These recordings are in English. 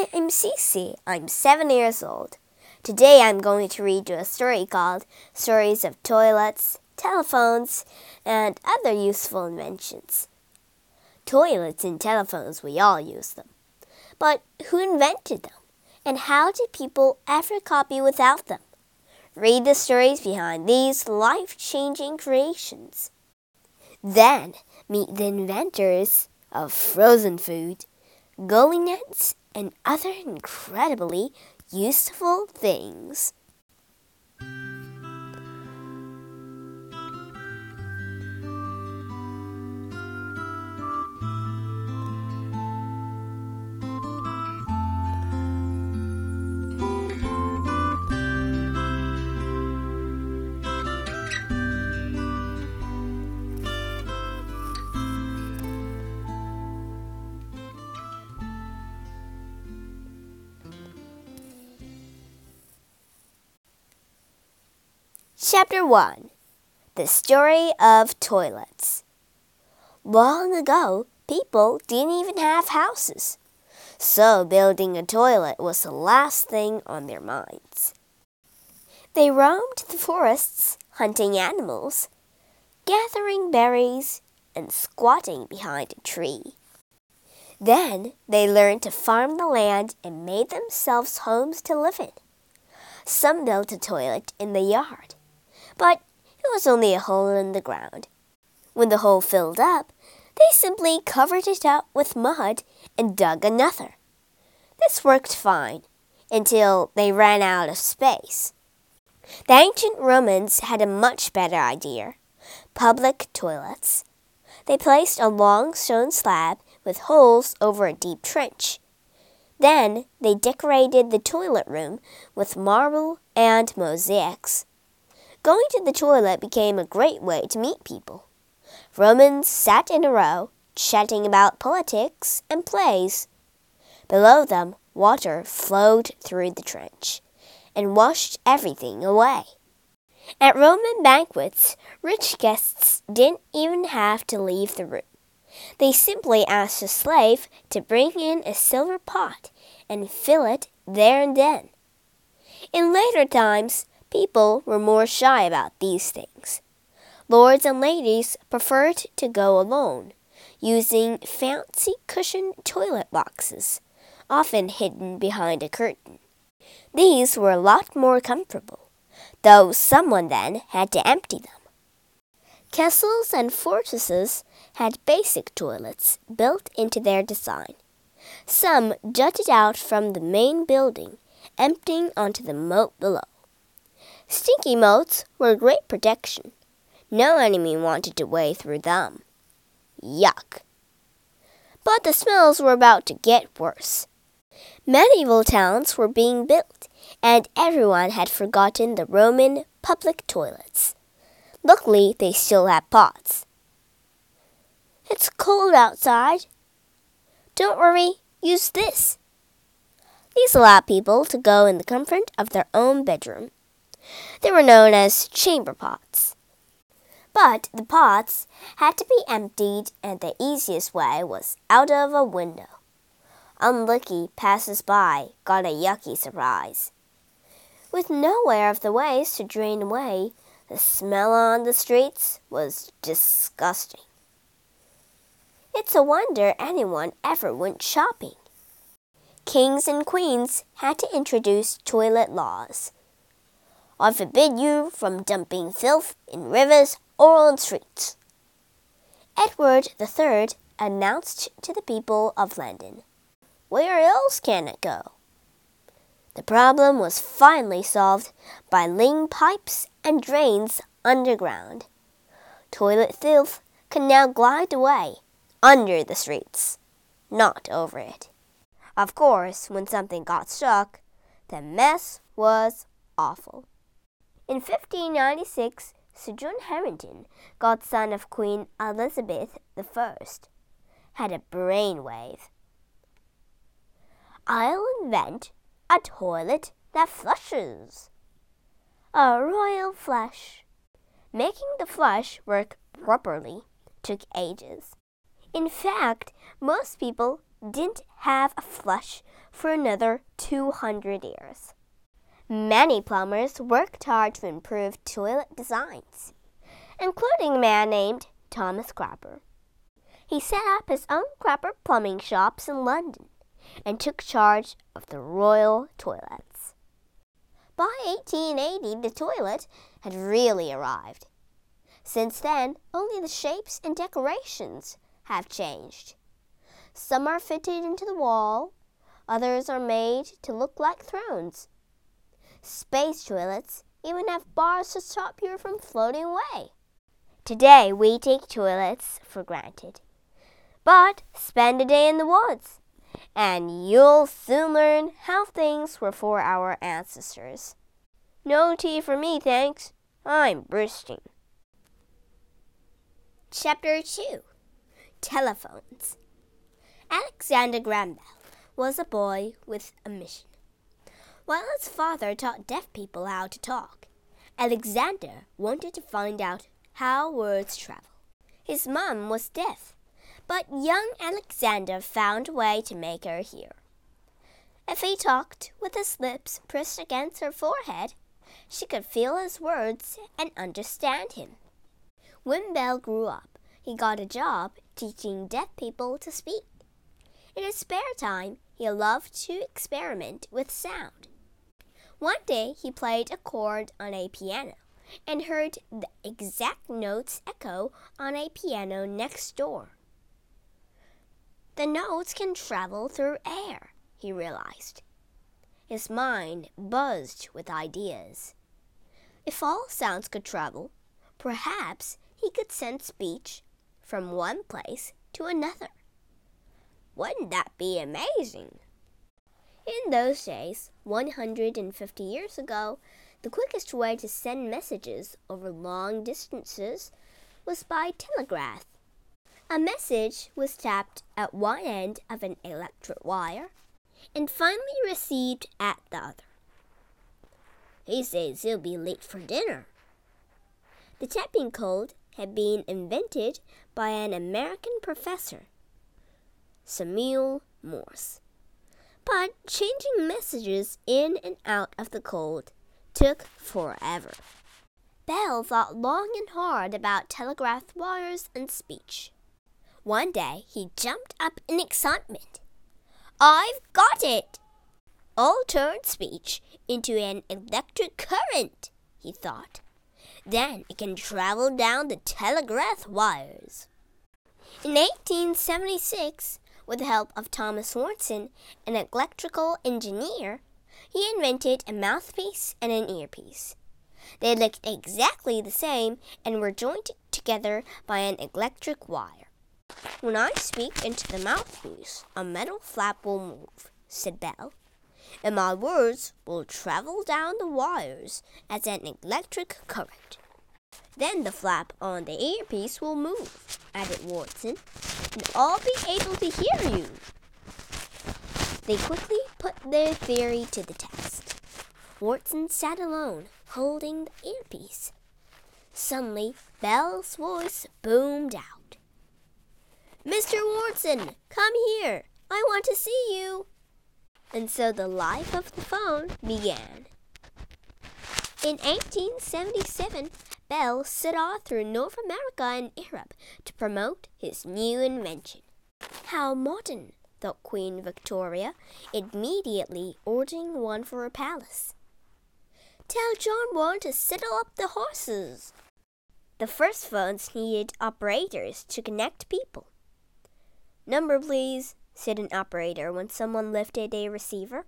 Hi, I'm Cece. I'm seven years old. Today I'm going to read you a story called Stories of Toilets, Telephones, and Other Useful Inventions. Toilets and telephones, we all use them. But who invented them? And how did people ever copy without them? Read the stories behind these life changing creations. Then meet the inventors of frozen food, gully nets, and other incredibly useful things. Chapter 1 The Story of Toilets. Long ago, people didn't even have houses, so building a toilet was the last thing on their minds. They roamed the forests hunting animals, gathering berries, and squatting behind a tree. Then they learned to farm the land and made themselves homes to live in. Some built a toilet in the yard but it was only a hole in the ground. When the hole filled up, they simply covered it up with mud and dug another. This worked fine until they ran out of space. The ancient Romans had a much better idea public toilets. They placed a long stone slab with holes over a deep trench. Then they decorated the toilet room with marble and mosaics. Going to the toilet became a great way to meet people. Romans sat in a row, chatting about politics and plays. Below them, water flowed through the trench and washed everything away. At Roman banquets, rich guests didn't even have to leave the room. They simply asked a slave to bring in a silver pot and fill it there and then. In later times, People were more shy about these things. Lords and ladies preferred to go alone, using fancy cushioned toilet boxes, often hidden behind a curtain. These were a lot more comfortable, though someone then had to empty them. Castles and fortresses had basic toilets built into their design. Some jutted out from the main building, emptying onto the moat below. Stinky moats were a great protection. No enemy wanted to wade through them. Yuck! But the smells were about to get worse. Medieval towns were being built, and everyone had forgotten the Roman public toilets. Luckily, they still had pots. It's cold outside. Don't worry, use this. These allowed people to go in the comfort of their own bedroom. They were known as chamber pots. But the pots had to be emptied, and the easiest way was out of a window. Unlucky passers by got a yucky surprise. With nowhere of the waste to drain away, the smell on the streets was disgusting. It's a wonder anyone ever went shopping. Kings and queens had to introduce toilet laws I forbid you from dumping filth in rivers or on streets. Edward III announced to the people of London, Where else can it go? The problem was finally solved by laying pipes and drains underground. Toilet filth can now glide away under the streets, not over it. Of course, when something got stuck, the mess was awful. In 1596, Sir John Harington, godson of Queen Elizabeth I, had a brainwave. I'll invent a toilet that flushes. A royal flush. Making the flush work properly took ages. In fact, most people didn't have a flush for another 200 years. Many plumbers worked hard to improve toilet designs, including a man named Thomas Crapper. He set up his own Crapper plumbing shops in London and took charge of the royal toilets. By 1880, the toilet had really arrived. Since then, only the shapes and decorations have changed. Some are fitted into the wall, others are made to look like thrones. Space toilets even have bars to stop you from floating away. Today, we take toilets for granted. But spend a day in the woods, and you'll soon learn how things were for our ancestors. No tea for me, thanks. I'm bursting. Chapter 2 Telephones Alexander Graham Bell was a boy with a mission. While his father taught deaf people how to talk, Alexander wanted to find out how words travel. His mom was deaf, but young Alexander found a way to make her hear. If he talked with his lips pressed against her forehead, she could feel his words and understand him. When Bell grew up, he got a job teaching deaf people to speak. In his spare time, he loved to experiment with sound. One day, he played a chord on a piano and heard the exact notes echo on a piano next door. The notes can travel through air, he realized. His mind buzzed with ideas. If all sounds could travel, perhaps he could send speech from one place to another. Wouldn't that be amazing? In those days, 150 years ago, the quickest way to send messages over long distances was by telegraph. A message was tapped at one end of an electric wire and finally received at the other. He says he'll be late for dinner. The tapping code had been invented by an American professor, Samuel Morse. But changing messages in and out of the code took forever. Bell thought long and hard about telegraph wires and speech. One day he jumped up in excitement. I've got it! I'll turn speech into an electric current, he thought. Then it can travel down the telegraph wires. In 1876, with the help of Thomas Watson, an electrical engineer, he invented a mouthpiece and an earpiece. They looked exactly the same and were joined together by an electric wire. When I speak into the mouthpiece, a metal flap will move, said Bell, and my words will travel down the wires as an electric current. Then the flap on the earpiece will move, added Watson, and I'll be able to hear you. They quickly put their theory to the test. Watson sat alone, holding the earpiece. Suddenly, Bell's voice boomed out. Mr. Watson, come here. I want to see you. And so the life of the phone began. In 1877, Bell set off through North America and Europe to promote his new invention. How modern, thought Queen Victoria, immediately ordering one for her palace. Tell John Warren to settle up the horses. The first phones needed operators to connect people. Number, please, said an operator when someone lifted a receiver.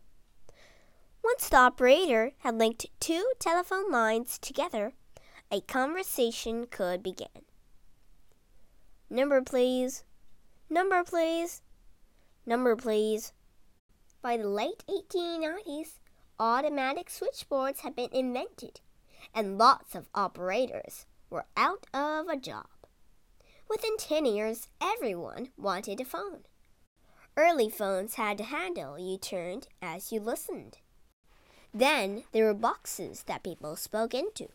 Once the operator had linked two telephone lines together, a conversation could begin. Number, please. Number, please. Number, please. By the late 1890s, automatic switchboards had been invented, and lots of operators were out of a job. Within 10 years, everyone wanted a phone. Early phones had a handle you turned as you listened. Then there were boxes that people spoke into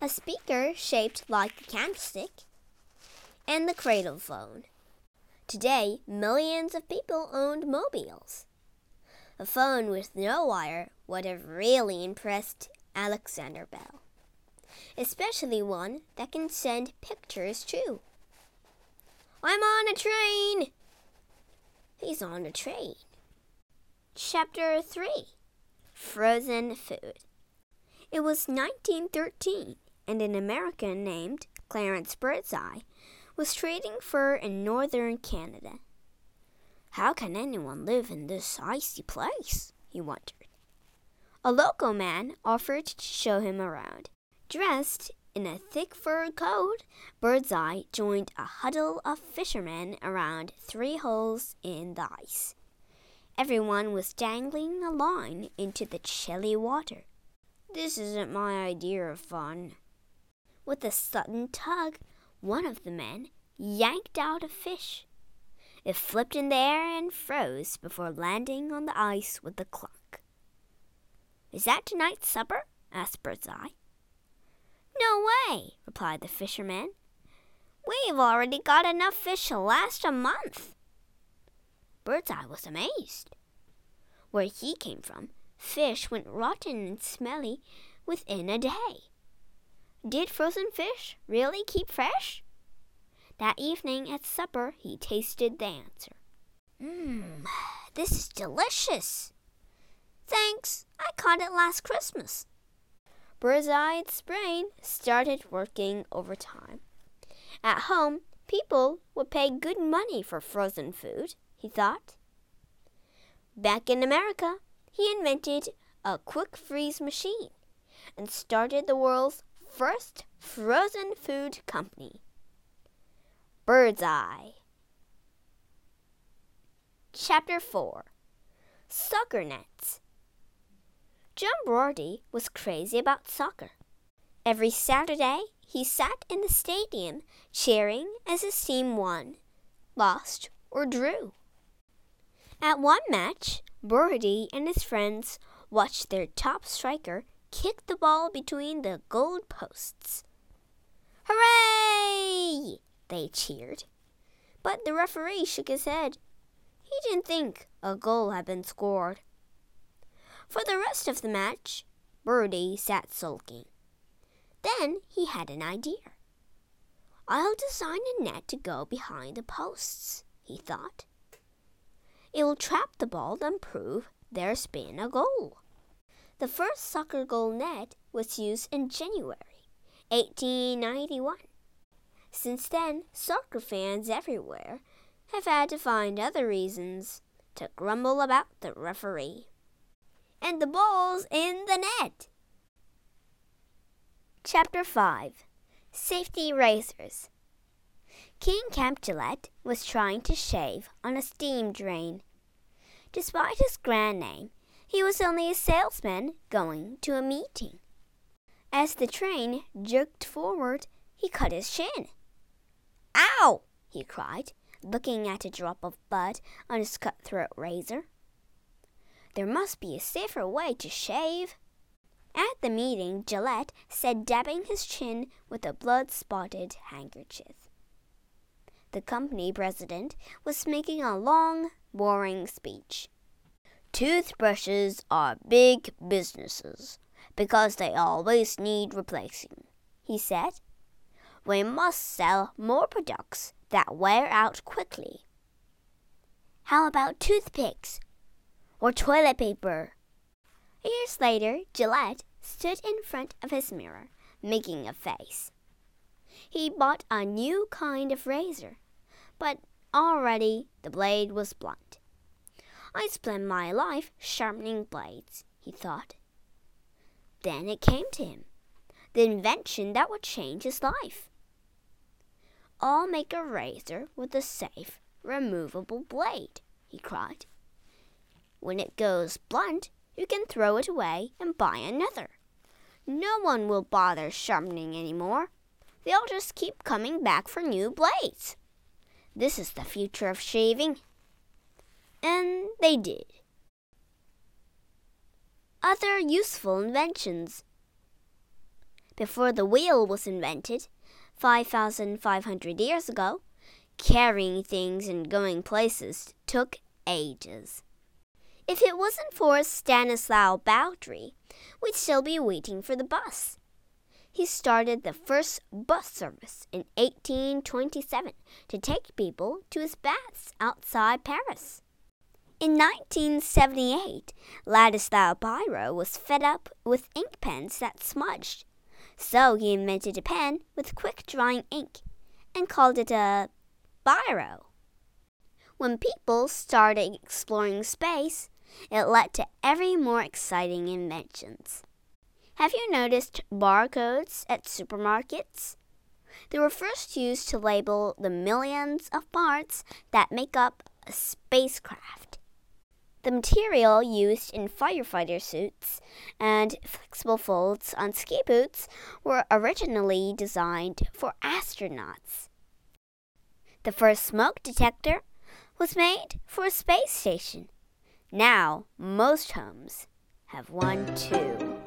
a speaker shaped like a candlestick, and the cradle phone. Today, millions of people owned mobiles. A phone with no wire would have really impressed Alexander Bell, especially one that can send pictures too. I'm on a train! He's on a train. Chapter 3 Frozen Food. It was 1913, and an American named Clarence Birdseye was trading fur in northern Canada. How can anyone live in this icy place? he wondered. A local man offered to show him around. Dressed in a thick fur coat, Birdseye joined a huddle of fishermen around three holes in the ice. Everyone was dangling a line into the chilly water. This isn't my idea of fun. With a sudden tug, one of the men yanked out a fish. It flipped in the air and froze before landing on the ice with a clunk. Is that tonight's supper? asked Birdseye. No way, replied the fisherman. We've already got enough fish to last a month. Birdseye was amazed. Where he came from, fish went rotten and smelly within a day. Did frozen fish really keep fresh? That evening at supper, he tasted the answer. Mmm, this is delicious. Thanks, I caught it last Christmas. Birdseye's brain started working overtime. At home, people would pay good money for frozen food, he thought. Back in America, he invented a quick freeze machine and started the world's first frozen food company. Birdseye. Chapter 4 Soccer Nets John Brodie was crazy about soccer. Every Saturday, he sat in the stadium cheering as his team won, lost, or drew. At one match, Brodie and his friends watched their top striker kick the ball between the goal posts. Hooray! They cheered. But the referee shook his head. He didn't think a goal had been scored. For the rest of the match, Brodie sat sulking. Then he had an idea. I'll design a net to go behind the posts, he thought. It will trap the ball and prove there's been a goal. The first soccer goal net was used in January 1891. Since then, soccer fans everywhere have had to find other reasons to grumble about the referee and the ball's in the net. Chapter 5 Safety Razors King Camp Gillette was trying to shave on a steam drain. Despite his grand name, he was only a salesman going to a meeting. As the train jerked forward, he cut his chin. Ow! he cried, looking at a drop of blood on his cutthroat razor. There must be a safer way to shave. At the meeting, Gillette said, dabbing his chin with a blood spotted handkerchief. The company president was making a long, boring speech. Toothbrushes are big businesses because they always need replacing, he said. We must sell more products that wear out quickly. How about toothpicks? or toilet paper. Years later, Gillette stood in front of his mirror, making a face. He bought a new kind of razor, but already the blade was blunt. I spent my life sharpening blades, he thought. Then it came to him the invention that would change his life. I'll make a razor with a safe, removable blade, he cried. When it goes blunt, you can throw it away and buy another. No one will bother sharpening any more. They'll just keep coming back for new blades. This is the future of shaving. And they did. Other useful inventions. Before the wheel was invented, 5,500 years ago, carrying things and going places took ages. If it wasn't for Stanislas Baudry, we'd still be waiting for the bus. He started the first bus service in 1827 to take people to his baths outside Paris. In 1978, Ladislao Biro was fed up with ink pens that smudged, so he invented a pen with quick drying ink and called it a biro. When people started exploring space, it led to every more exciting inventions. Have you noticed barcodes at supermarkets? They were first used to label the millions of parts that make up a spacecraft. The material used in firefighter suits and flexible folds on ski boots were originally designed for astronauts. The first smoke detector was made for a space station. Now, most homes have one too.